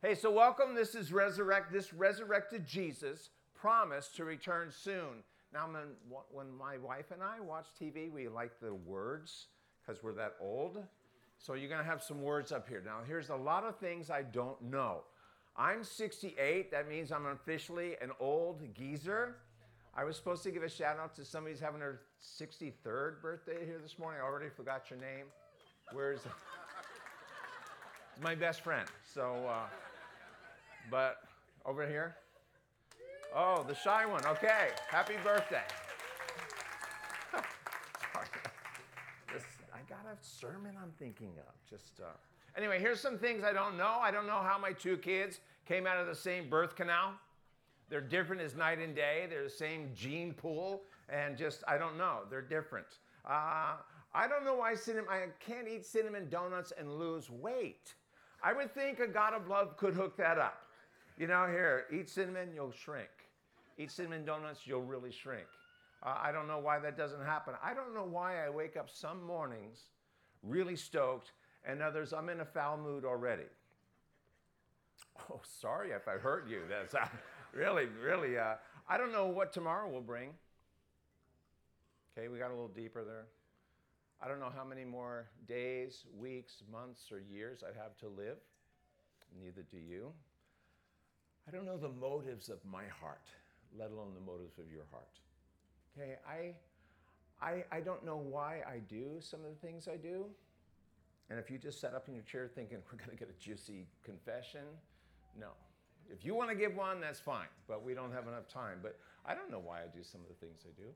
Hey, so welcome. This is resurrect. This resurrected Jesus promised to return soon. Now, when, my wife and I watch TV, we like the words because we're that old. So you're going to have some words up here. Now, here's a lot of things I don't know. I'm 68. That means I'm officially an old geezer. I was supposed to give a shout out to somebody who's having her 63rd birthday here this morning. I already forgot your name. Where's my best friend? So, uh, but over here. Oh, the shy one. Okay. Happy birthday. This, I got a sermon I'm thinking of. Just uh, anyway, here's some things I don't know. I don't know how my two kids came out of the same birth canal. They're different as night and day. They're the same gene pool, and just I don't know. They're different. Uh, I don't know why cinnamon. I can't eat cinnamon donuts and lose weight. I would think a God of love could hook that up. You know, here, eat cinnamon, you'll shrink. Eat cinnamon donuts, you'll really shrink. Uh, I don't know why that doesn't happen. I don't know why I wake up some mornings really stoked and others I'm in a foul mood already. Oh, sorry if I hurt you. That's uh, really, really. Uh, I don't know what tomorrow will bring. Okay, we got a little deeper there. I don't know how many more days, weeks, months, or years I have to live. Neither do you. I don't know the motives of my heart, let alone the motives of your heart. Okay, I, I, I don't know why I do some of the things I do. And if you just sat up in your chair thinking, we're going to get a juicy confession, no. If you want to give one, that's fine, but we don't have enough time. But I don't know why I do some of the things I do.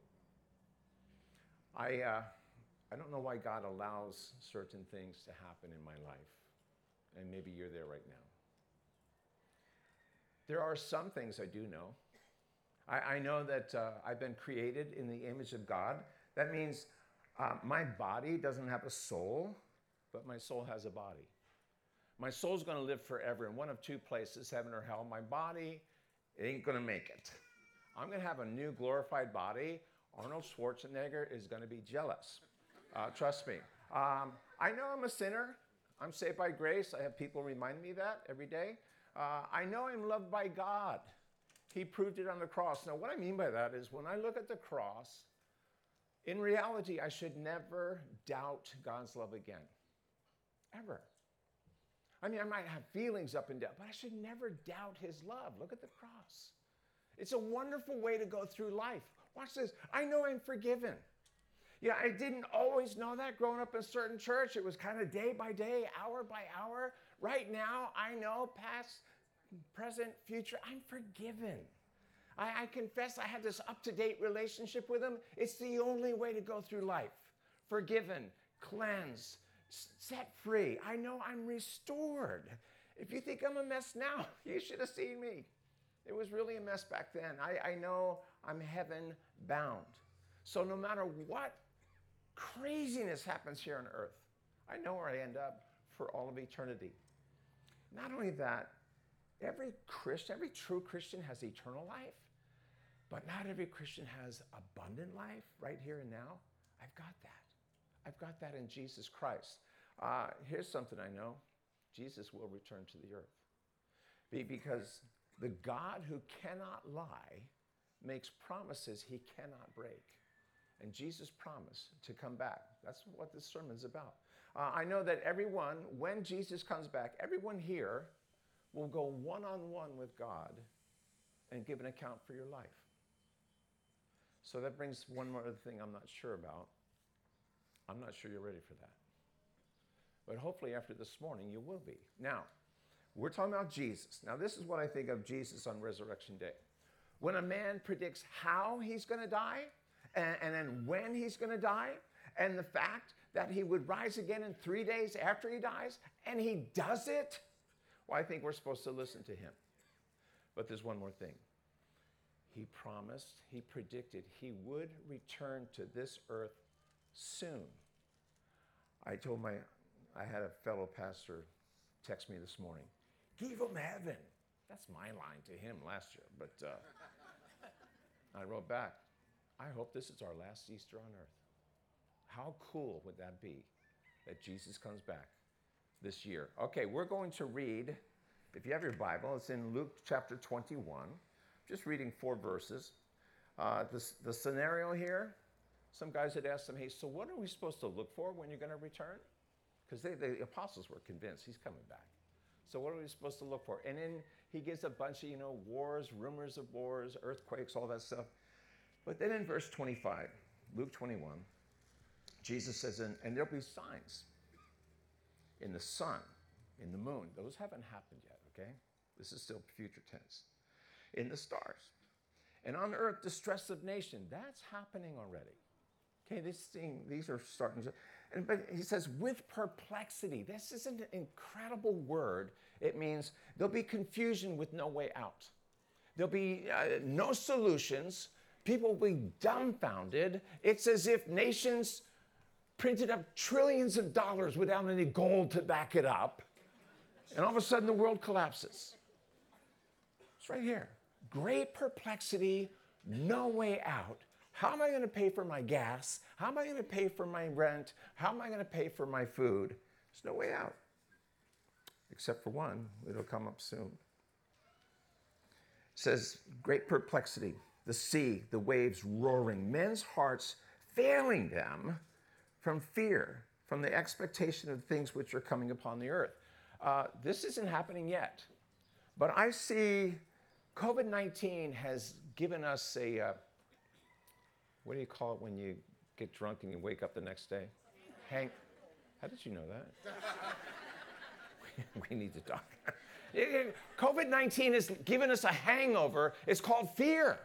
I, uh, I don't know why God allows certain things to happen in my life. And maybe you're there right now. There are some things I do know. I, I know that uh, I've been created in the image of God. That means uh, my body doesn't have a soul, but my soul has a body. My soul's going to live forever in one of two places, heaven or hell. My body ain't going to make it. I'm going to have a new glorified body. Arnold Schwarzenegger is going to be jealous. Uh, trust me. Um, I know I'm a sinner. I'm saved by grace. I have people remind me that every day. Uh, I know I'm loved by God. He proved it on the cross. Now, what I mean by that is when I look at the cross, in reality, I should never doubt God's love again. Ever. I mean, I might have feelings up and down, but I should never doubt His love. Look at the cross. It's a wonderful way to go through life. Watch this. I know I'm forgiven. Yeah, I didn't always know that growing up in a certain church. It was kind of day by day, hour by hour. Right now, I know past, present, future, I'm forgiven. I, I confess I had this up to date relationship with Him. It's the only way to go through life. Forgiven, cleansed, set free. I know I'm restored. If you think I'm a mess now, you should have seen me. It was really a mess back then. I, I know I'm heaven bound. So no matter what craziness happens here on earth. I know where I end up for all of eternity. Not only that, every Christian, every true Christian has eternal life, but not every Christian has abundant life right here and now. I've got that. I've got that in Jesus Christ. Uh, here's something I know Jesus will return to the earth. Be, because the God who cannot lie makes promises he cannot break and Jesus promised to come back. That's what this sermon's about. Uh, I know that everyone, when Jesus comes back, everyone here will go one on one with God and give an account for your life. So that brings one more thing I'm not sure about. I'm not sure you're ready for that. But hopefully, after this morning, you will be. Now, we're talking about Jesus. Now, this is what I think of Jesus on Resurrection Day. When a man predicts how he's going to die, and, and then when he's going to die, and the fact that he would rise again in three days after he dies, and he does it, well, I think we're supposed to listen to him. But there's one more thing. He promised, he predicted he would return to this earth soon. I told my, I had a fellow pastor text me this morning, give him heaven. That's my line to him last year, but uh, I wrote back, I hope this is our last Easter on earth. How cool would that be that Jesus comes back this year? Okay, we're going to read If you have your Bible, it's in Luke chapter 21. Just reading four verses. Uh, this, the scenario here some guys had asked him, hey, so what are we supposed to look for when you're going to return? Because the apostles were convinced he's coming back. So what are we supposed to look for? And then he gives a bunch of, you know, wars, rumors of wars, earthquakes, all that stuff. But then in verse 25, Luke 21, Jesus says, and, and there'll be signs in the sun, in the moon. Those haven't happened yet, okay? This is still future tense. In the stars. And on earth, distress of nation. That's happening already. Okay, this thing, these are starting to, and, but he says, with perplexity. This is an incredible word. It means there'll be confusion with no way out. There'll be uh, no solutions. People will be dumbfounded. It's as if nations printed up trillions of dollars without any gold to back it up. And all of a sudden, the world collapses. It's right here. Great perplexity, no way out. How am I going to pay for my gas? How am I going to pay for my rent? How am I going to pay for my food? There's no way out. Except for one, it'll come up soon. It says, Great perplexity, the sea, the waves roaring, men's hearts failing them from fear, from the expectation of things which are coming upon the earth. Uh, this isn't happening yet, but I see COVID 19 has given us a. Uh, what do you call it when you get drunk and you wake up the next day? Hang. How did you know that? we need to talk. COVID 19 has given us a hangover. It's called fear.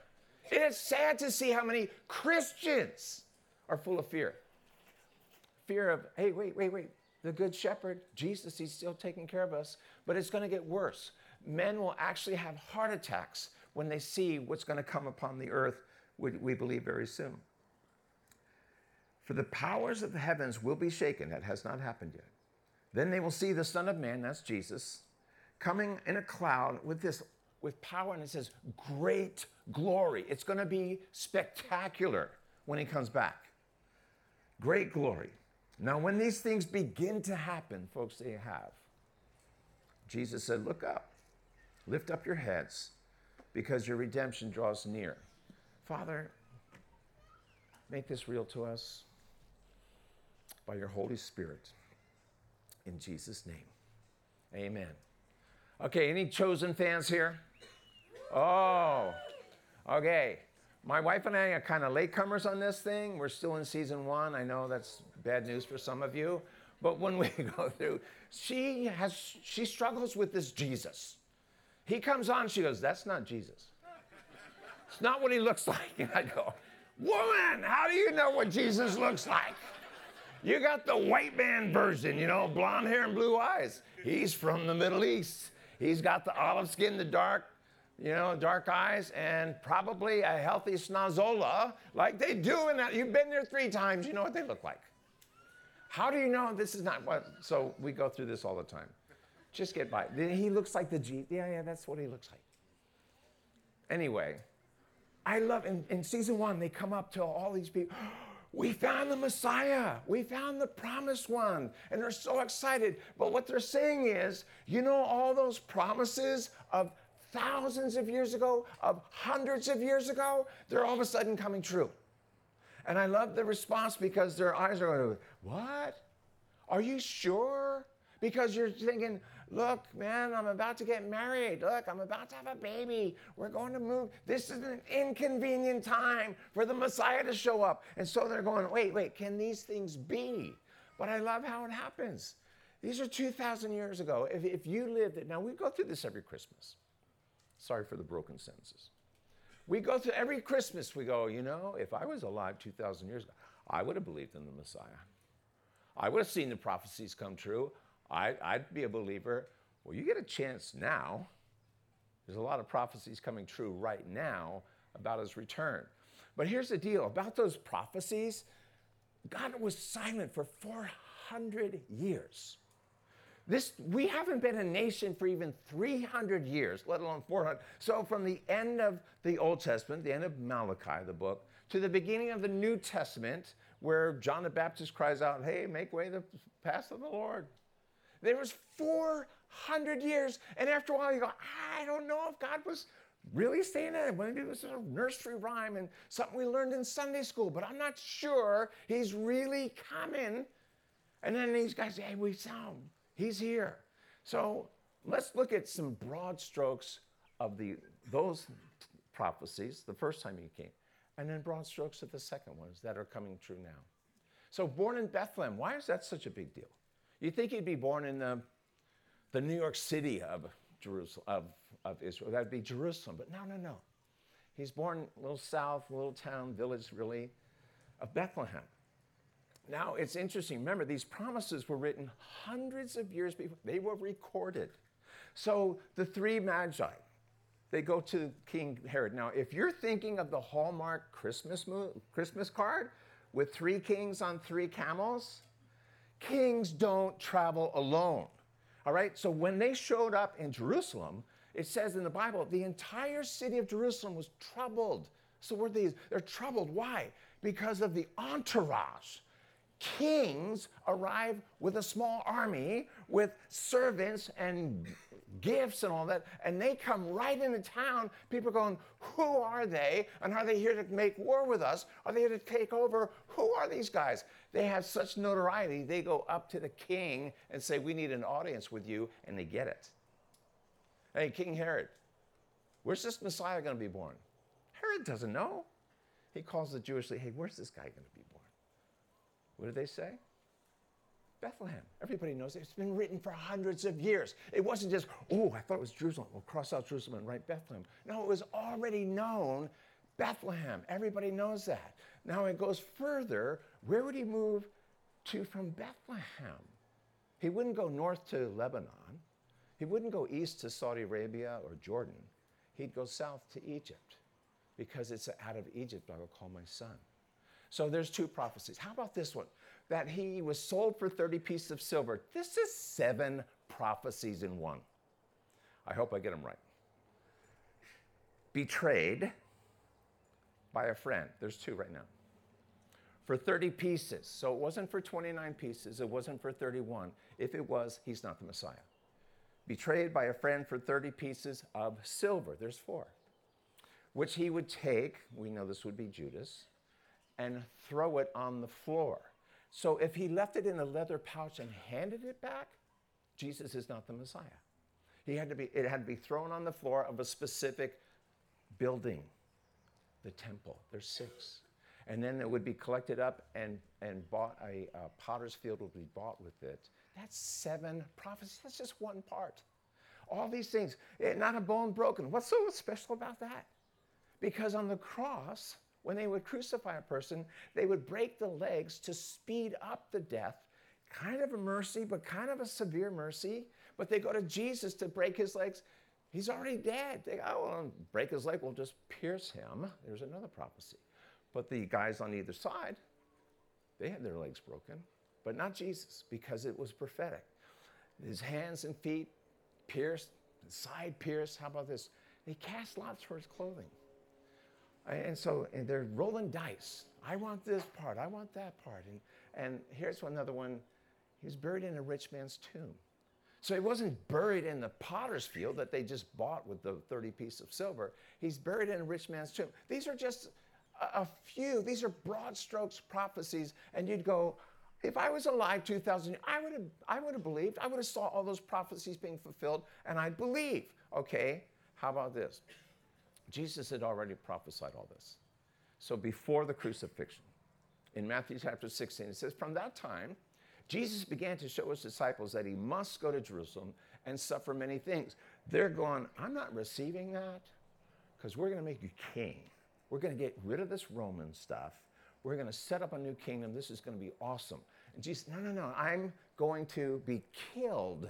And it's sad to see how many Christians are full of fear. Fear of, hey, wait, wait, wait. The Good Shepherd, Jesus, he's still taking care of us, but it's going to get worse. Men will actually have heart attacks when they see what's going to come upon the earth we believe very soon. For the powers of the heavens will be shaken. That has not happened yet. Then they will see the Son of Man, that's Jesus, coming in a cloud with this with power, and it says great glory. It's going to be spectacular when he comes back. Great glory. Now, when these things begin to happen, folks, they have. Jesus said, Look up, lift up your heads, because your redemption draws near. Father, make this real to us by your Holy Spirit. In Jesus' name. Amen. Okay, any chosen fans here? Oh, okay. My wife and I are kind of latecomers on this thing. We're still in season one. I know that's bad news for some of you. But when we go through, she has she struggles with this Jesus. He comes on, she goes, That's not Jesus. It's not what he looks like. And I go, Woman, how do you know what Jesus looks like? You got the white man version, you know, blonde hair and blue eyes. He's from the Middle East. He's got the olive skin, the dark, you know, dark eyes, and probably a healthy schnozola like they do in that. You've been there three times, you know what they look like. How do you know this is not what? So we go through this all the time. Just get by. He looks like the G. Yeah, yeah, that's what he looks like. Anyway, I love in, in season one, they come up to all these people. We found the Messiah. We found the promised one. And they're so excited. But what they're saying is, you know, all those promises of thousands of years ago, of hundreds of years ago, they're all of a sudden coming true. And I love the response because their eyes are going, What? Are you sure? Because you're thinking, Look, man, I'm about to get married. Look, I'm about to have a baby. We're going to move. This is an inconvenient time for the Messiah to show up. And so they're going, wait, wait, can these things be? But I love how it happens. These are 2,000 years ago. If, if you lived it, now we go through this every Christmas. Sorry for the broken sentences. We go through every Christmas, we go, you know, if I was alive 2,000 years ago, I would have believed in the Messiah. I would have seen the prophecies come true. I, I'd be a believer. Well, you get a chance now. There's a lot of prophecies coming true right now about his return. But here's the deal about those prophecies God was silent for 400 years. This, we haven't been a nation for even 300 years, let alone 400. So, from the end of the Old Testament, the end of Malachi, the book, to the beginning of the New Testament, where John the Baptist cries out, Hey, make way the path of the Lord. There was 400 years. And after a while, you go, I don't know if God was really saying that. Maybe it was a nursery rhyme and something we learned in Sunday school, but I'm not sure he's really coming. And then these guys say, hey, we him. He's here. So let's look at some broad strokes of the those prophecies the first time he came, and then broad strokes of the second ones that are coming true now. So born in Bethlehem, why is that such a big deal? You'd think he'd be born in the, the New York City of Jerusalem of, of Israel. That'd be Jerusalem. But no, no, no. He's born a little south, little town, village really, of Bethlehem. Now, it's interesting. Remember, these promises were written hundreds of years before. They were recorded. So the three magi, they go to King Herod. Now, if you're thinking of the Hallmark Christmas, mo- Christmas card with three kings on three camels, kings don't travel alone. All right? So when they showed up in Jerusalem, it says in the Bible, the entire city of Jerusalem was troubled. So were these, they're troubled. Why? Because of the entourage kings arrive with a small army with servants and gifts and all that, and they come right into town. People going, Who are they? And are they here to make war with us? Are they here to take over? Who are these guys? They have such notoriety, they go up to the king and say, We need an audience with you, and they get it. Hey, King Herod, where's this Messiah going to be born? Herod doesn't know. He calls the Jewish leader, Hey, where's this guy going to be born? What did they say? Bethlehem. Everybody knows it. It's been written for hundreds of years. It wasn't just, oh, I thought it was Jerusalem. We'll cross out Jerusalem and write Bethlehem. No, it was already known Bethlehem. Everybody knows that. Now it goes further. Where would he move to from Bethlehem? He wouldn't go north to Lebanon. He wouldn't go east to Saudi Arabia or Jordan. He'd go south to Egypt because it's out of Egypt I will call my son. So there's two prophecies. How about this one? That he was sold for 30 pieces of silver. This is seven prophecies in one. I hope I get them right. Betrayed by a friend. There's two right now. For 30 pieces. So it wasn't for 29 pieces, it wasn't for 31. If it was, he's not the Messiah. Betrayed by a friend for 30 pieces of silver. There's four. Which he would take, we know this would be Judas, and throw it on the floor. So if he left it in a leather pouch and handed it back, Jesus is not the Messiah. He had to be, it had to be thrown on the floor of a specific building, the temple. There's six. And then it would be collected up and, and bought, a, a potter's field would be bought with it. That's seven prophecies. That's just one part. All these things, eh, not a bone broken. What's so special about that? Because on the cross, when they would crucify a person, they would break the legs to speed up the death. Kind of a mercy, but kind of a severe mercy. But they go to Jesus to break his legs. He's already dead. They go, oh, well, break his leg, we'll just pierce him. There's another prophecy. But the guys on either side, they had their legs broken, but not Jesus because it was prophetic. His hands and feet pierced, side pierced. How about this? They cast lots for his clothing. And so and they're rolling dice. I want this part. I want that part. And, and here's another one. He was buried in a rich man's tomb. So he wasn't buried in the potter's field that they just bought with the 30 piece of silver. He's buried in a rich man's tomb. These are just a, a few. These are broad strokes prophecies. And you'd go, if I was alive 2,000 years, I would have I would have believed. I would have saw all those prophecies being fulfilled, and I'd believe. Okay, how about this? Jesus had already prophesied all this. So before the crucifixion, in Matthew chapter 16, it says, From that time, Jesus began to show his disciples that he must go to Jerusalem and suffer many things. They're going, I'm not receiving that because we're going to make you king. We're going to get rid of this Roman stuff. We're going to set up a new kingdom. This is going to be awesome. And Jesus, no, no, no, I'm going to be killed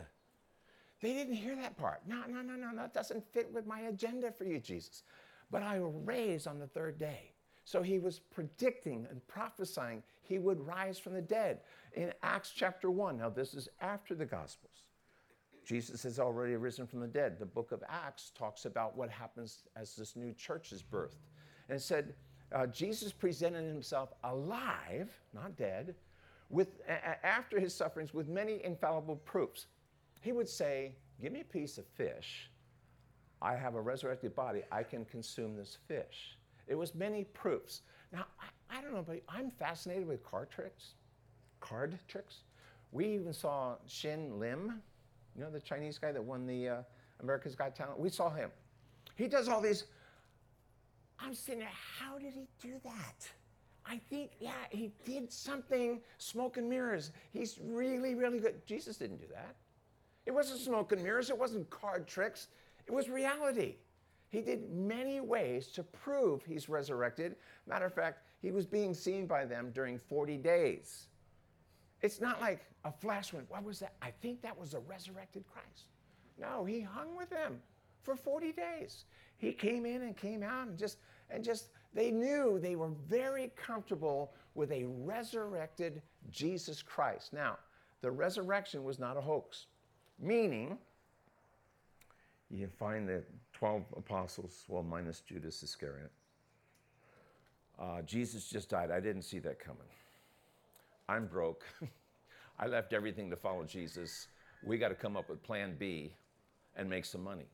they didn't hear that part. No, no, no, no, that doesn't fit with my agenda for you, Jesus. But I will raise on the third day. So he was predicting and prophesying he would rise from the dead. In Acts chapter 1, now this is after the Gospels. Jesus has already risen from the dead. The book of Acts talks about what happens as this new church is birthed. And it said, uh, Jesus presented himself alive, not dead, with, a- after his sufferings with many infallible proofs he would say, Give me a piece of fish. I have a resurrected body. I can consume this fish. It was many proofs. Now, I, I don't know, but I'm fascinated with card tricks. Card tricks. We even saw Shin Lim, you know, the Chinese guy that won the uh, America's Got Talent. We saw him. He does all these. I'm sitting there, how did he do that? I think, yeah, he did something, smoke and mirrors. He's really, really good. Jesus didn't do that. It wasn't smoke and mirrors, it wasn't card tricks, it was reality. He did many ways to prove he's resurrected. Matter of fact, he was being seen by them during 40 days. It's not like a flash went, what was that? I think that was a resurrected Christ. No, he hung with them for 40 days. He came in and came out and just and just they knew they were very comfortable with a resurrected Jesus Christ. Now, the resurrection was not a hoax. Meaning, you find the 12 apostles, well, minus Judas Iscariot. Uh, Jesus just died. I didn't see that coming. I'm broke. I left everything to follow Jesus. We got to come up with plan B and make some money.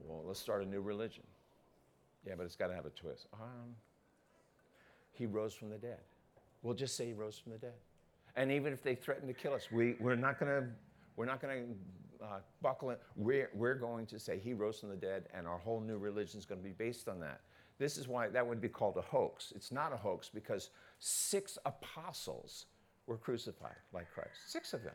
Well, let's start a new religion. Yeah, but it's got to have a twist. Um, he rose from the dead. We'll just say he rose from the dead. And even if they threaten to kill us, we, we're not going to we're not going to uh, buckle in. We're, we're going to say he rose from the dead, and our whole new religion is going to be based on that. This is why that would be called a hoax. It's not a hoax because six apostles were crucified like Christ. Six of them.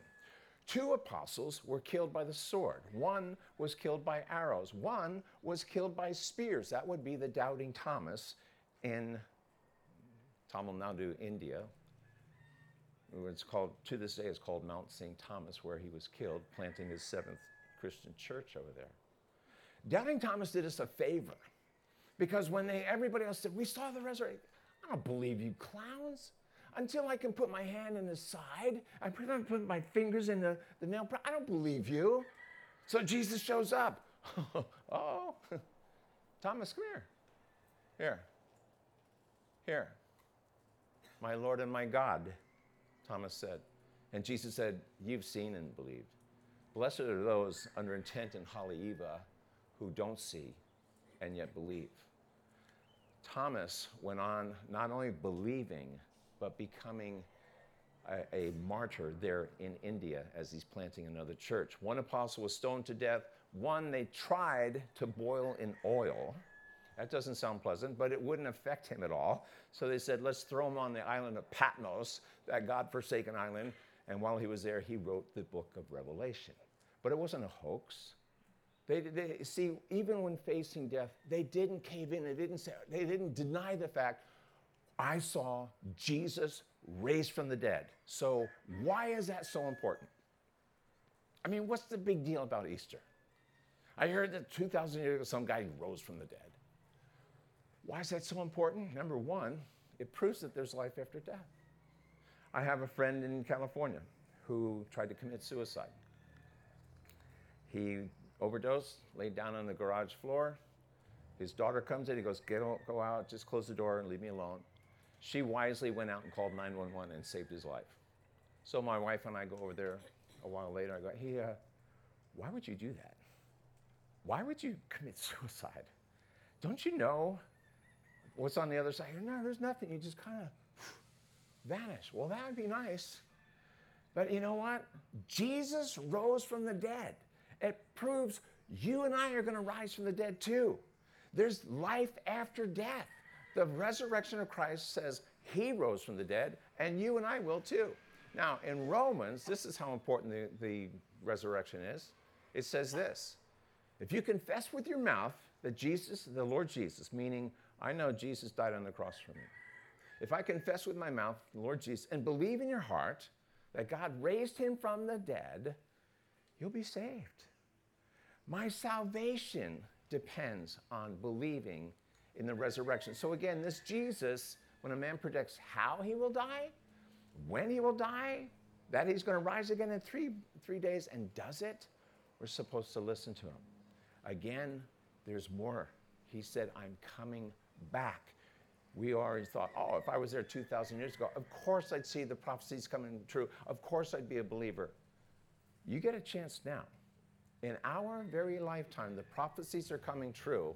Two apostles were killed by the sword. One was killed by arrows. One was killed by spears. That would be the doubting Thomas in Tamil Nadu, India, it's called, to this day, it's called Mount St. Thomas, where he was killed, planting his seventh Christian church over there. Doubting Thomas did us a favor because when they, everybody else said, We saw the resurrection, I don't believe you clowns. Until I can put my hand in the side, I put, my fingers in the, the nail. I don't believe you. So Jesus shows up. oh, Thomas, come here. Here. Here. My Lord and my God. Thomas said. And Jesus said, You've seen and believed. Blessed are those under intent in Haleiwa who don't see and yet believe. Thomas went on not only believing, but becoming a, a, martyr there in India as he's planting another church. One apostle was stoned to death, one they tried to boil in oil. That doesn't sound pleasant, but it wouldn't affect him at all. So they said, let's throw him on the island of Patmos, that God forsaken island. And while he was there, he wrote the book of Revelation. But it wasn't a hoax. They, they, see, even when facing death, they didn't cave in. They didn't, say, they didn't deny the fact, I saw Jesus raised from the dead. So, why is that so important? I mean, what's the big deal about Easter? I heard that 2,000 years ago, some guy rose from the dead. Why is that so important? Number one, it proves that there's life after death. I have a friend in California who tried to commit suicide. He overdosed, laid down on the garage floor. His daughter comes in, he goes, Get, Go out, just close the door and leave me alone. She wisely went out and called 911 and saved his life. So my wife and I go over there a while later. I go, Hey, uh, why would you do that? Why would you commit suicide? Don't you know What's on the other side? No, there's nothing. You just kind of vanish. Well, that would be nice. But you know what? Jesus rose from the dead. It proves you and I are going to rise from the dead too. There's life after death. The resurrection of Christ says he rose from the dead, and you and I will too. Now, in Romans, this is how important the, the resurrection is. It says this If you confess with your mouth that Jesus, the Lord Jesus, meaning I know Jesus died on the cross for me. If I confess with my mouth the Lord Jesus and believe in your heart that God raised him from the dead, you'll be saved. My salvation depends on believing in the resurrection. So, again, this Jesus, when a man predicts how he will die, when he will die, that he's going to rise again in three, three days and does it, we're supposed to listen to him. Again, there's more. He said, I'm coming back. We already thought, oh, if I was there 2,000 years ago, of course I'd see the prophecies coming true. Of course I'd be a believer. You get a chance now. In our very lifetime, the prophecies are coming true,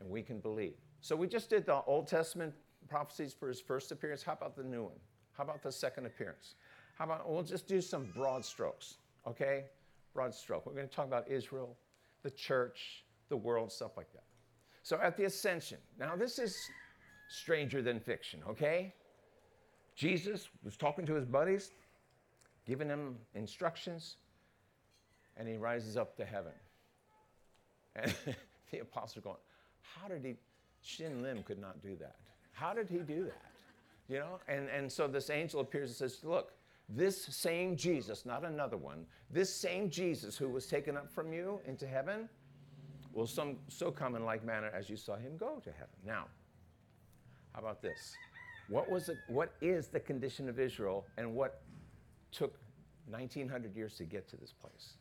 and we can believe. So we just did the Old Testament prophecies for his first appearance. How about the new one? How about the second appearance? How about we'll just do some broad strokes, okay? Broad stroke. We're going to talk about Israel, the church, the world, stuff like that. So at the ascension, now this is stranger than fiction, okay? Jesus was talking to his buddies, giving them instructions, and he rises up to heaven. And the apostles going, How did he? Shin Lim could not do that. How did he do that? You know? And, and so this angel appears and says, Look, this same Jesus, not another one, this same Jesus who was taken up from you into heaven will some, so come in like manner as you saw him go to heaven. Now, how about this? What, was it, what is the condition of Israel and what took 1900 years to get to this place?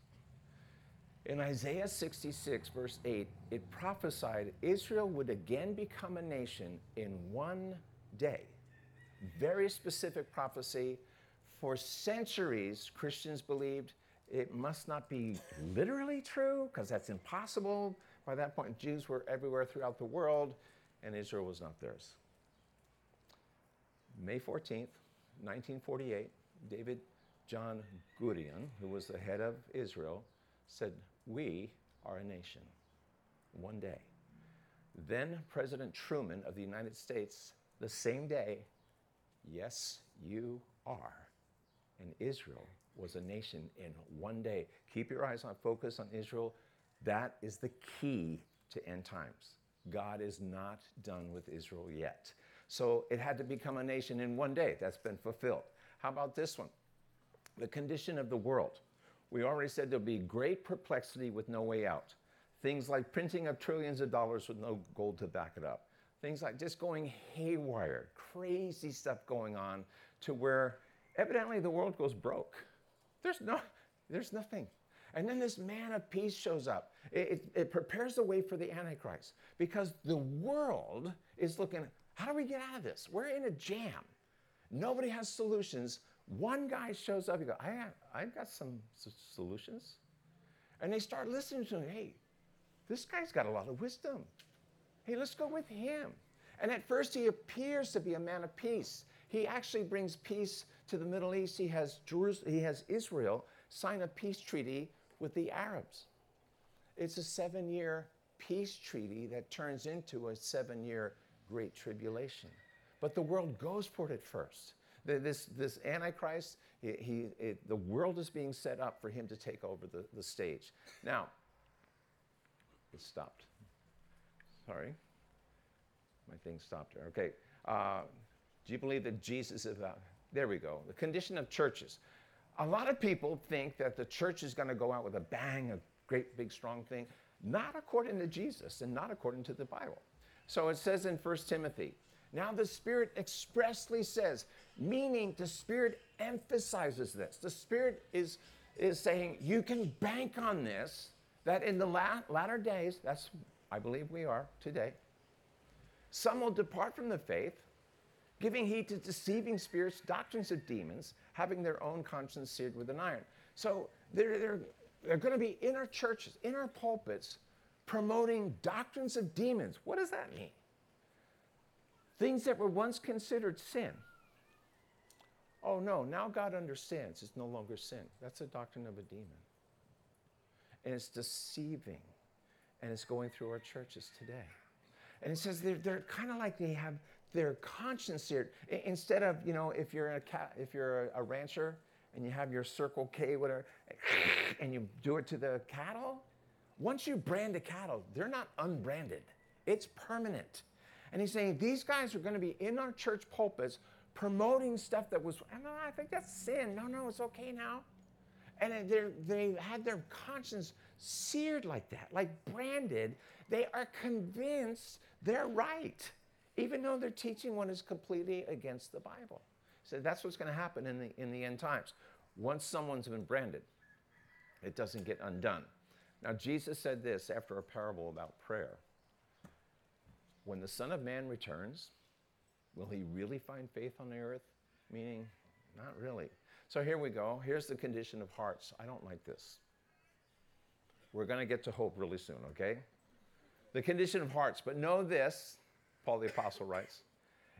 In Isaiah 66, verse 8, it prophesied Israel would again become a nation in one day. Very specific prophecy. For centuries, Christians believed it must not be literally true, because that's impossible. By that point, Jews were everywhere throughout the world, and Israel was not theirs. May 14th, 1948, David John Gurion, who was the head of Israel, said, We are a nation, one day. Then President Truman of the United States, the same day, yes, you are. And Israel was a nation in one day. Keep your eyes on focus on Israel. That is the key to end times. God is not done with Israel yet. So it had to become a nation in one day. That's been fulfilled. How about this one? The condition of the world. We already said there'll be great perplexity with no way out. Things like printing of trillions of dollars with no gold to back it up. Things like just going haywire, crazy stuff going on to where evidently the world goes broke. There's, no, there's nothing. And then this man of peace shows up. It, it, it, prepares the way for the Antichrist because the world is looking, how do we get out of this? We're in a jam. Nobody has solutions. One guy shows up, he goes, I, I've got some solutions. And they start listening to him. Hey, this guy's got a lot of wisdom. Hey, let's go with him. And at first, he appears to be a man of peace. He actually brings peace to the Middle East. He has, Jerusalem, he has Israel sign a peace treaty with the Arabs. It's a seven year peace treaty that turns into a seven year great tribulation. But the world goes for it at first. This, this Antichrist, he, he it, the world is being set up for him to take over the, the stage. Now, it stopped. Sorry. My thing stopped. Okay. Uh, do you believe that Jesus is about? There we go. The condition of churches. A lot of people think that the church is going to go out with a bang, a great, big, strong thing. Not according to Jesus and not according to the Bible. So it says in 1 Timothy, now the Spirit expressly says, meaning the Spirit emphasizes this. The Spirit is, is saying, you can bank on this, that in the la- latter days, that's, I believe we are today, some will depart from the faith, giving heed to deceiving spirits, doctrines of demons, having their own conscience seared with an iron. So they're, they're, they're going to be in our churches, in our pulpits, promoting doctrines of demons. What does that mean? Things that were once considered sin. Oh no, now God understands it's no longer sin. That's a doctrine of a demon. And it's deceiving. And it's going through our churches today. And it says they're, they're kind of like they have their conscience here. Instead of, you know, if you're a, cat, if you're a, a rancher and you have your Circle K, whatever, and you do it to the cattle, once you brand a cattle, they're not unbranded. It's permanent. And he's saying these guys are going to be in our church pulpits promoting stuff that was, I think that's sin. No, no, it's okay now. And they had their conscience seared like that, like branded. They are convinced they're right, even though they're teaching what is completely against the Bible. So that's what's going to happen in the, in the end times. Once someone's been branded, it doesn't get undone. Now, Jesus said this after a parable about prayer. When the Son of Man returns, will he really find faith on the earth? Meaning, not really. So here we go. Here's the condition of hearts. I don't like this. We're going to get to hope really soon, okay? The condition of hearts. But know this, Paul the Apostle writes,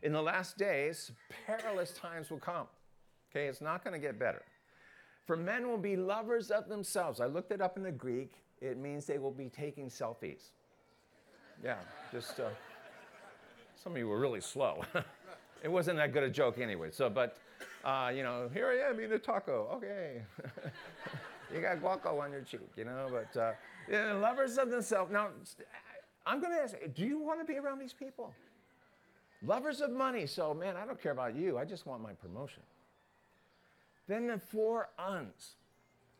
in the last days, perilous times will come. Okay, it's not going to get better. For men will be lovers of themselves. I looked it up in the Greek. It means they will be taking selfies. Yeah, just uh, some of you were really slow. it wasn't that good a joke anyway. So, but uh, you know, here I am eating a taco. Okay, you got guaco on your cheek, you know. But uh, yeah, lovers of themselves. Now, I'm going to ask: Do you want to be around these people? Lovers of money. So, man, I don't care about you. I just want my promotion. Then the four uns.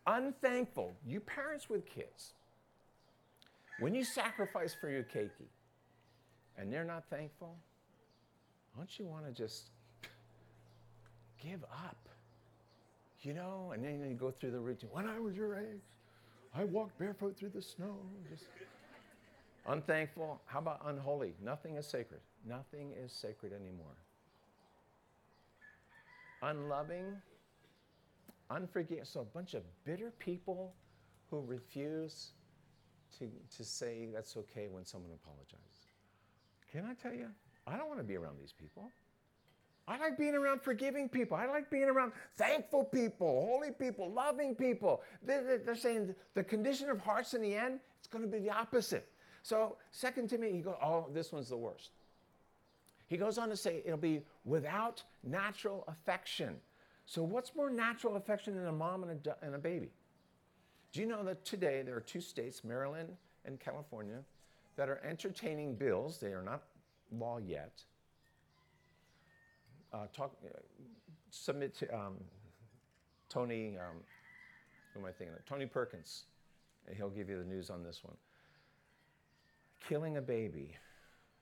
Unthankful. You parents with kids. When you sacrifice for your keiki and they're not thankful, don't you want to just give up? You know, and then you go through the routine. When I was your age, I walked barefoot through the snow. Just unthankful. How about unholy? Nothing is sacred. Nothing is sacred anymore. Unloving, unforgiving. So a bunch of bitter people who refuse to, to say that's okay when someone apologizes. Can I tell you? I don't want to be around these people. I like being around forgiving people. I like being around thankful people, holy people, loving people. They're, they're saying the condition of hearts in the end, it's going to be the opposite. So, second Timothy, he goes, oh, this one's the worst. He goes on to say it'll be without natural affection. So, what's more natural affection than a mom and a, and a baby? Do you know that today there are two states, Maryland and California, that are entertaining bills, they are not law yet. Uh, talk, uh, submit to um, Tony, um, who am I thinking of? Tony Perkins. He'll give you the news on this one. Killing a baby,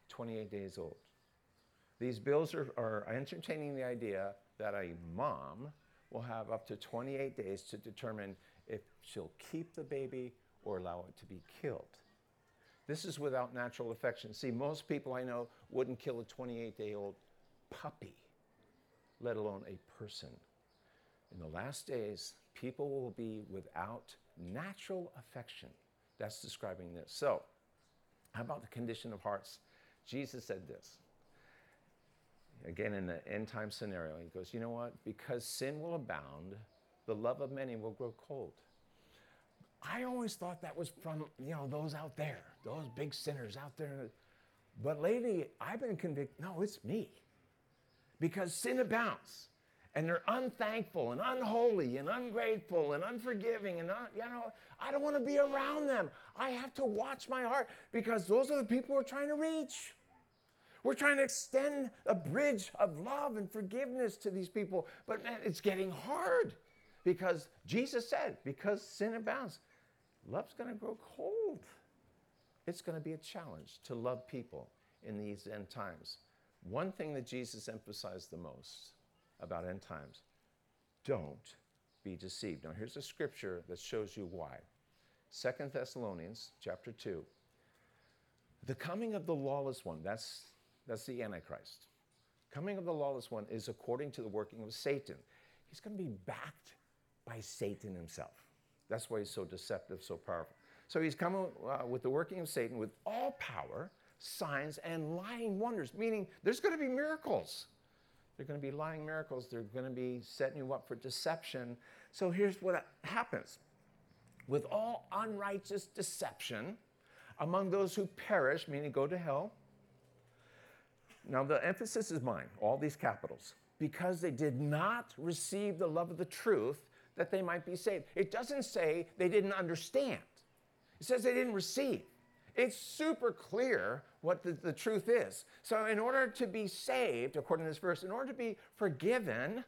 28 days old. These bills are, are entertaining the idea that a mom will have up to 28 days to determine if she'll keep the baby or allow it to be killed. This is without natural affection. See, most people I know wouldn't kill a 28 day old puppy, let alone a person. In the last days, people will be without natural affection. That's describing this. So, how about the condition of hearts? Jesus said this again in the end time scenario. He goes, You know what? Because sin will abound, the love of many will grow cold. I always thought that was from, you know, those out there, those big sinners out there. But lately, I've been convicted, no, it's me. Because sin abounds. And they're unthankful and unholy and ungrateful and unforgiving. And, un, you know, I don't want to be around them. I have to watch my heart because those are the people we're trying to reach. We're trying to extend a bridge of love and forgiveness to these people, but man, it's getting hard because Jesus said, because sin abounds, love's going to grow cold. It's going to be a challenge to love people in these end times. One thing that Jesus emphasized the most about end times don't be deceived. Now, here's a scripture that shows you why. Second Thessalonians chapter 2. The coming of the lawless one, that's that's the Antichrist. Coming of the lawless one is according to the working of Satan. He's going to be backed by Satan himself. That's why he's so deceptive, so powerful. So he's coming uh, with the working of Satan with all power, signs, and lying wonders, meaning there's going to be miracles. They're going to be lying miracles. They're going to be setting you up for deception. So here's what happens with all unrighteous deception among those who perish, meaning go to hell, now, the emphasis is mine, all these capitals, because they did not receive the love of the truth that they might be saved. It doesn't say they didn't understand, it says they didn't receive. It's super clear what the, the truth is. So, in order to be saved, according to this verse, in order to be forgiven,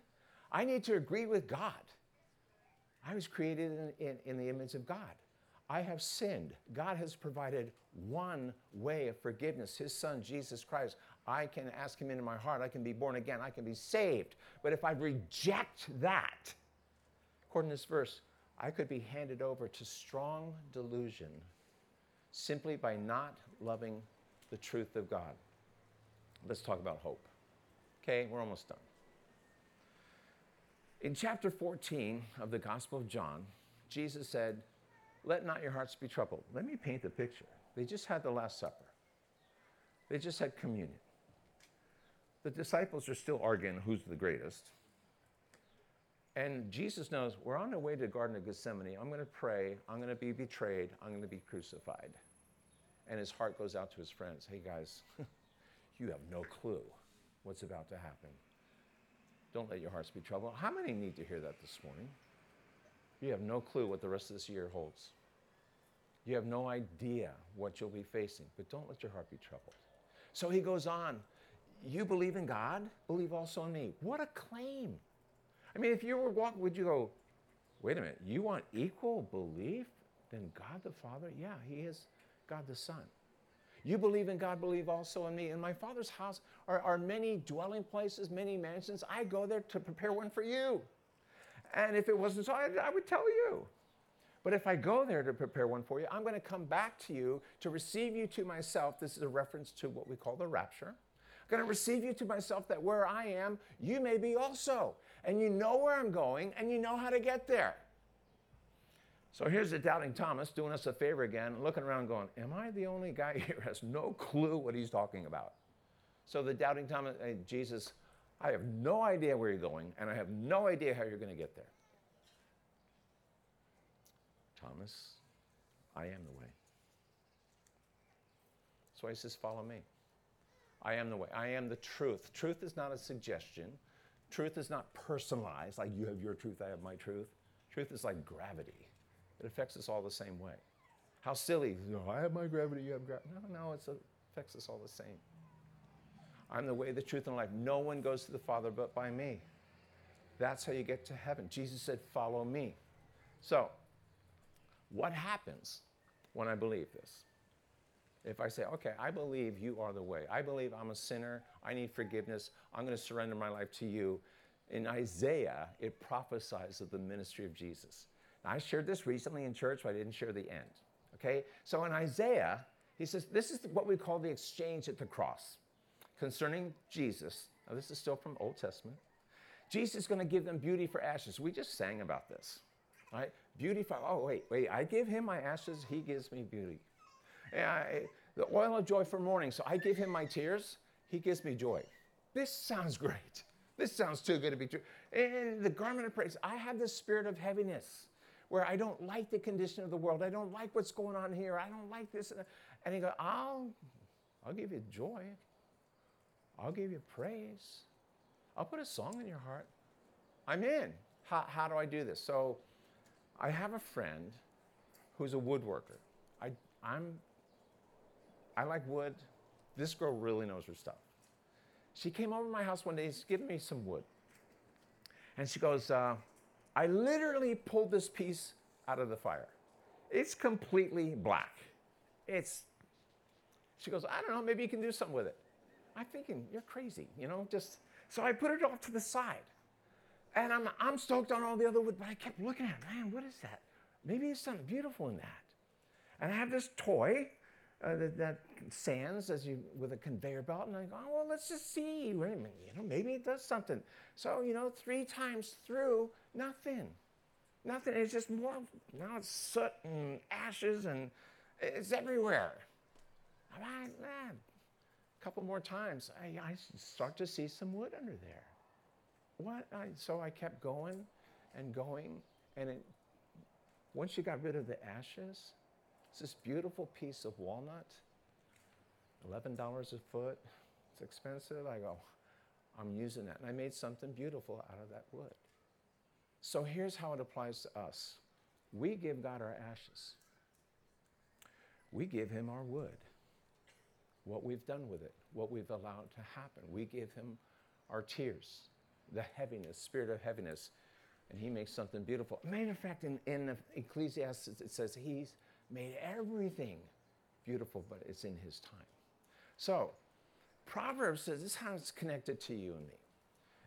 I need to agree with God. I was created in, in, in the image of God. I have sinned. God has provided one way of forgiveness, His Son, Jesus Christ. I can ask Him into my heart. I can be born again. I can be saved. But if I reject that, according to this verse, I could be handed over to strong delusion simply by not loving the truth of God. Let's talk about hope. Okay, we're almost done. In chapter 14 of the Gospel of John, Jesus said, Let not your hearts be troubled. Let me paint the picture. They just had the Last Supper, they just had communion. The disciples are still arguing who's the greatest. And Jesus knows we're on our way to the Garden of Gethsemane. I'm going to pray. I'm going to be betrayed. I'm going to be crucified. And his heart goes out to his friends Hey, guys, you have no clue what's about to happen. Don't let your hearts be troubled. How many need to hear that this morning? You have no clue what the rest of this year holds. You have no idea what you'll be facing, but don't let your heart be troubled. So he goes on, You believe in God, believe also in me. What a claim! I mean, if you were walking, would you go, Wait a minute, you want equal belief? Then God the Father, yeah, He is God the Son. You believe in God, believe also in me. In my Father's house are, are many dwelling places, many mansions. I go there to prepare one for you. And if it wasn't so, I, I would tell you. But if I go there to prepare one for you, I'm going to come back to you to receive you to myself. This is a reference to what we call the rapture. I'm going to receive you to myself that where I am, you may be also. And you know where I'm going and you know how to get there. So here's the doubting Thomas doing us a favor again, looking around going, Am I the only guy here has no clue what he's talking about? So the doubting Thomas, hey, Jesus, I have no idea where you're going, and I have no idea how you're going to get there. Thomas, I am the way. So he says, Follow me. I am the way. I am the truth. Truth is not a suggestion. Truth is not personalized, like you have your truth, I have my truth. Truth is like gravity. It affects us all the same way. How silly. Know, I have my gravity, you have gravity. No, no, it affects us all the same. I'm the way, the truth, and life. No one goes to the Father but by me. That's how you get to heaven. Jesus said, Follow me. So, what happens when I believe this? If I say, okay, I believe you are the way, I believe I'm a sinner, I need forgiveness, I'm going to surrender my life to you. In Isaiah, it prophesies of the ministry of Jesus. I shared this recently in church, but I didn't share the end. Okay? So in Isaiah, he says, this is what we call the exchange at the cross concerning Jesus. Now, this is still from Old Testament. Jesus is going to give them beauty for ashes. We just sang about this. Right? Beauty for, oh, wait, wait, I give him my ashes, he gives me beauty. I, the oil of joy for mourning. So I give him my tears, he gives me joy. This sounds great. This sounds too good to be true. And the garment of praise, I have the spirit of heaviness where I don't like the condition of the world. I don't like what's going on here. I don't like this. And he goes, I'll, I'll give you joy. I'll give you praise. I'll put a song in your heart. I'm in. How, how do I do this? So I have a friend who's a woodworker. I, I'm, I like wood. This girl really knows her stuff. She came over to my house one day, she's giving me some wood. And she goes, uh, I literally pulled this piece out of the fire. It's completely black. It's, she goes, I don't know, maybe you can do something with it. I'm thinking, you're crazy, you know, just, so I put it off to the side. And I'm, I'm stoked on all the other wood, but I kept looking at it, man, what is that? Maybe there's something beautiful in that. And I have this toy uh, that, that, sands as you with a conveyor belt, and I go, oh, well, let's just see. Wait a minute, you know, maybe it does something. So you know, three times through, nothing, nothing. It's just more now it's soot and ashes and it's everywhere. I, man, a couple more times, I, I start to see some wood under there. What? I, so I kept going and going, and it, once you got rid of the ashes, it's this beautiful piece of walnut, $11 a foot. It's expensive. I go, I'm using that. And I made something beautiful out of that wood. So here's how it applies to us we give God our ashes, we give Him our wood, what we've done with it, what we've allowed to happen. We give Him our tears, the heaviness, spirit of heaviness, and He makes something beautiful. Matter of fact, in, in Ecclesiastes, it says He's made everything beautiful, but it's in His time. So, Proverbs says this is how it's connected to you and me.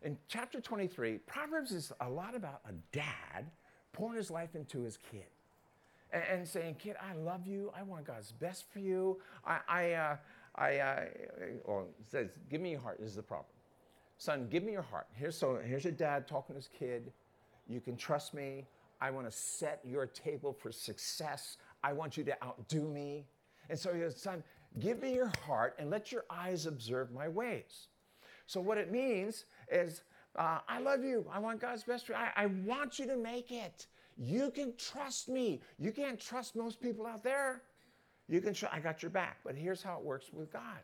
In chapter 23, Proverbs is a lot about a dad pouring his life into his kid and, and saying, Kid, I love you. I want God's best for you. I, I, uh, I uh, or says, Give me your heart, this is the proverb. Son, give me your heart. Here's, so, here's your dad talking to his kid. You can trust me. I want to set your table for success. I want you to outdo me. And so he goes, Son, give me your heart and let your eyes observe my ways. So, what it means is, uh, I love you. I want God's best for you. I, I want you to make it. You can trust me. You can't trust most people out there. You can, tr- I got your back. But here's how it works with God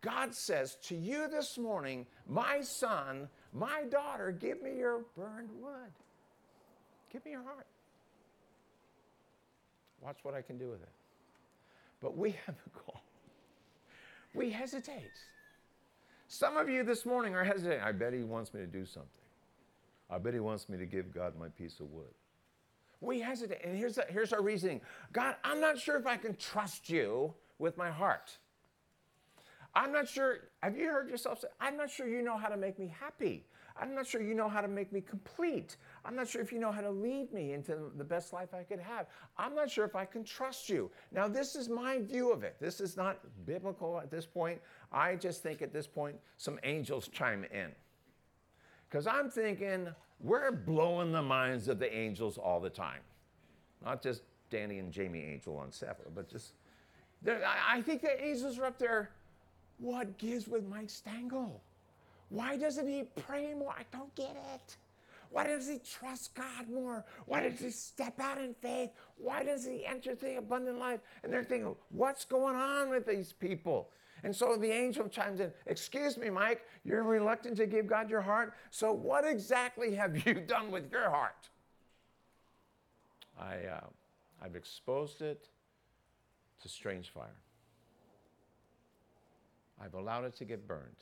God says to you this morning, My son, my daughter, give me your burned wood. Give me your heart. Watch what I can do with it. But we have a call. We hesitate. Some of you this morning are hesitating. I bet he wants me to do something. I bet he wants me to give God my piece of wood. We hesitate. And here's, the, here's our reasoning God, I'm not sure if I can trust you with my heart. I'm not sure, have you heard yourself say, I'm not sure you know how to make me happy. I'm not sure you know how to make me complete. I'm not sure if you know how to lead me into the best life I could have. I'm not sure if I can trust you. Now, this is my view of it. This is not biblical at this point. I just think at this point, some angels chime in. Because I'm thinking, we're blowing the minds of the angels all the time. Not just Danny and Jamie Angel on Sapphire, but just, I think the angels are up there what gives with Mike Stengel? Why doesn't he pray more? I don't get it. Why does he trust God more? Why does he step out in faith? Why does he enter the abundant life? And they're thinking, what's going on with these people? And so the angel chimes in, Excuse me, Mike, you're reluctant to give God your heart. So what exactly have you done with your heart? I, uh, I've exposed it to strange fire. I've allowed it to get burned.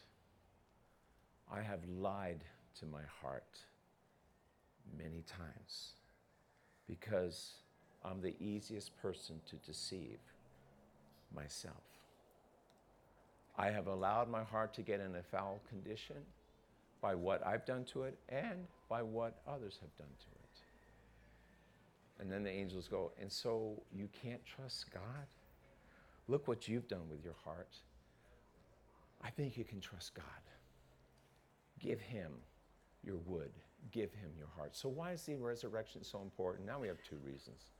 I have lied to my heart many times because I'm the easiest person to deceive myself. I have allowed my heart to get in a foul condition by what I've done to it and by what others have done to it. And then the angels go, And so you can't trust God? Look what you've done with your heart. I think you can trust God. Give Him your wood, give Him your heart. So, why is the resurrection so important? Now we have two reasons.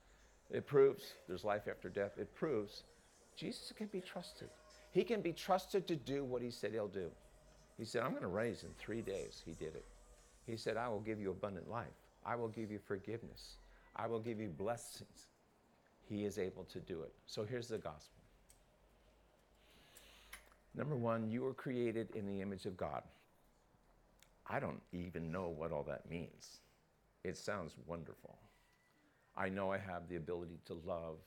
It proves there's life after death, it proves Jesus can be trusted. He can be trusted to do what He said He'll do. He said, I'm going to raise in three days. He did it. He said, I will give you abundant life. I will give you forgiveness. I will give you blessings. He is able to do it. So here's the gospel Number one, you were created in the image of God. I don't even know what all that means. It sounds wonderful. I know I have the ability to love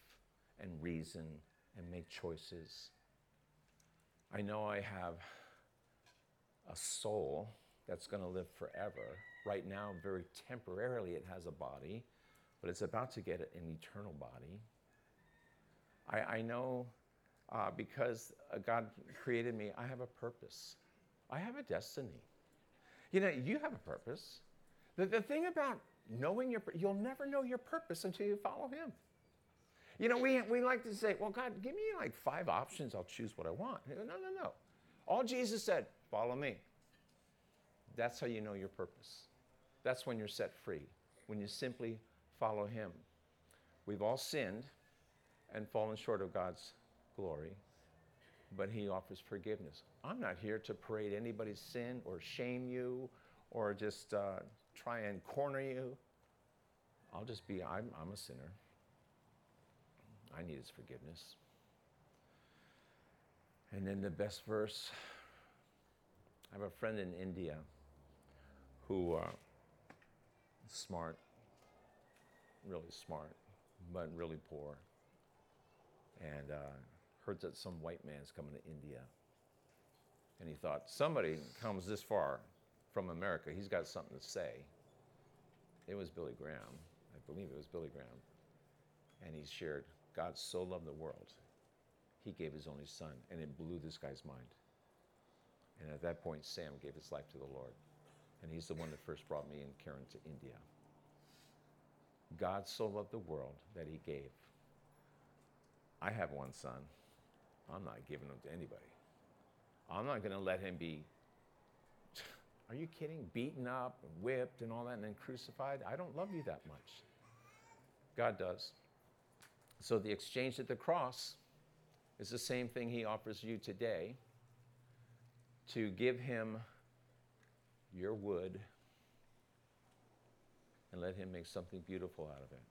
and reason and make choices. I know I have a soul that's going to live forever. Right now, very temporarily, it has a body, but it's about to get an eternal body. I, I know uh, because uh, God created me, I have a purpose. I have a destiny. You know, you have a purpose. The, the thing about knowing your, you'll never know your purpose until you follow Him. You know, we, we like to say, well, God, give me like five options, I'll choose what I want. no, no, no. All Jesus said, follow me. That's how you know your purpose. That's when you're set free, when you simply follow Him. We've all sinned and fallen short of God's glory, but he offers forgiveness. I'm not here to parade anybody's sin or shame you or just uh, try and corner you. I'll just be, I'm, I'm a sinner. I need his forgiveness. And then the best verse I have a friend in India who uh, smart, really smart, but really poor. And uh, heard that some white man's coming to India. And he thought, somebody comes this far from America, he's got something to say. It was Billy Graham. I believe it was Billy Graham. And he shared, God so loved the world, he gave his only son. And it blew this guy's mind. And at that point, Sam gave his life to the Lord. And he's the one that first brought me and Karen to India. God so loved the world that he gave. I have one son. I'm not giving them to anybody. I'm not going to let him be Are you kidding? Beaten up, whipped, and all that, and then crucified? I don't love you that much. God does. So the exchange at the cross is the same thing he offers you today to give him your wood and let him make something beautiful out of it.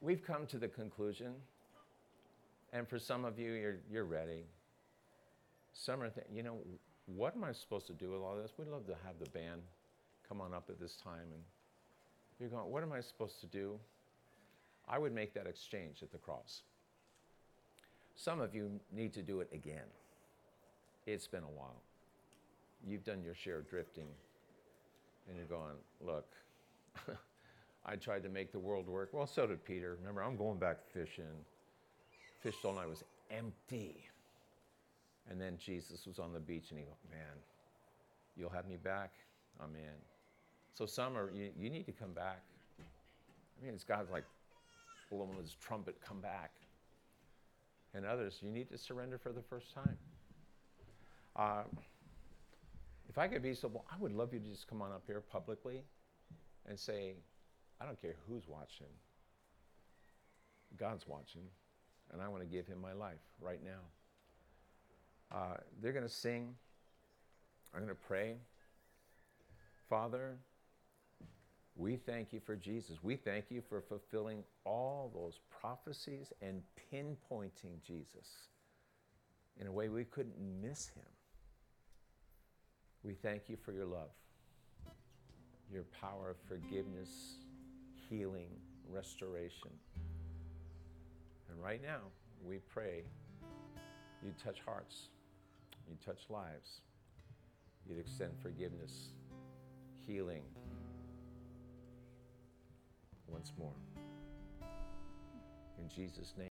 We've come to the conclusion, and for some of you, you're, you're ready. Some are thinking, you know, what am I supposed to do with all this? We'd love to have the band come on up at this time. And you're going, what am I supposed to do? I would make that exchange at the cross. Some of you need to do it again. It's been a while. You've done your share of drifting, and you're going, look, I tried to make the world work. Well, so did Peter. Remember, I'm going back fishing. Fished all night, was empty. And then Jesus was on the beach and he go, man, you'll have me back? I'm in. So some are, you, you need to come back. I mean, it's God's like blowing his trumpet, come back. And others, you need to surrender for the first time. Uh, if I could be so, bold, I would love you to just come on up here publicly and say, I don't care who's watching. God's watching, and I want to give him my life right now. Uh, they're going to sing. I'm going to pray. Father, we thank you for Jesus. We thank you for fulfilling all those prophecies and pinpointing Jesus in a way we couldn't miss him. We thank you for your love, your power of forgiveness, healing, restoration. And right now, we pray you touch hearts you touch lives. You'd extend forgiveness, healing once more. In Jesus' name.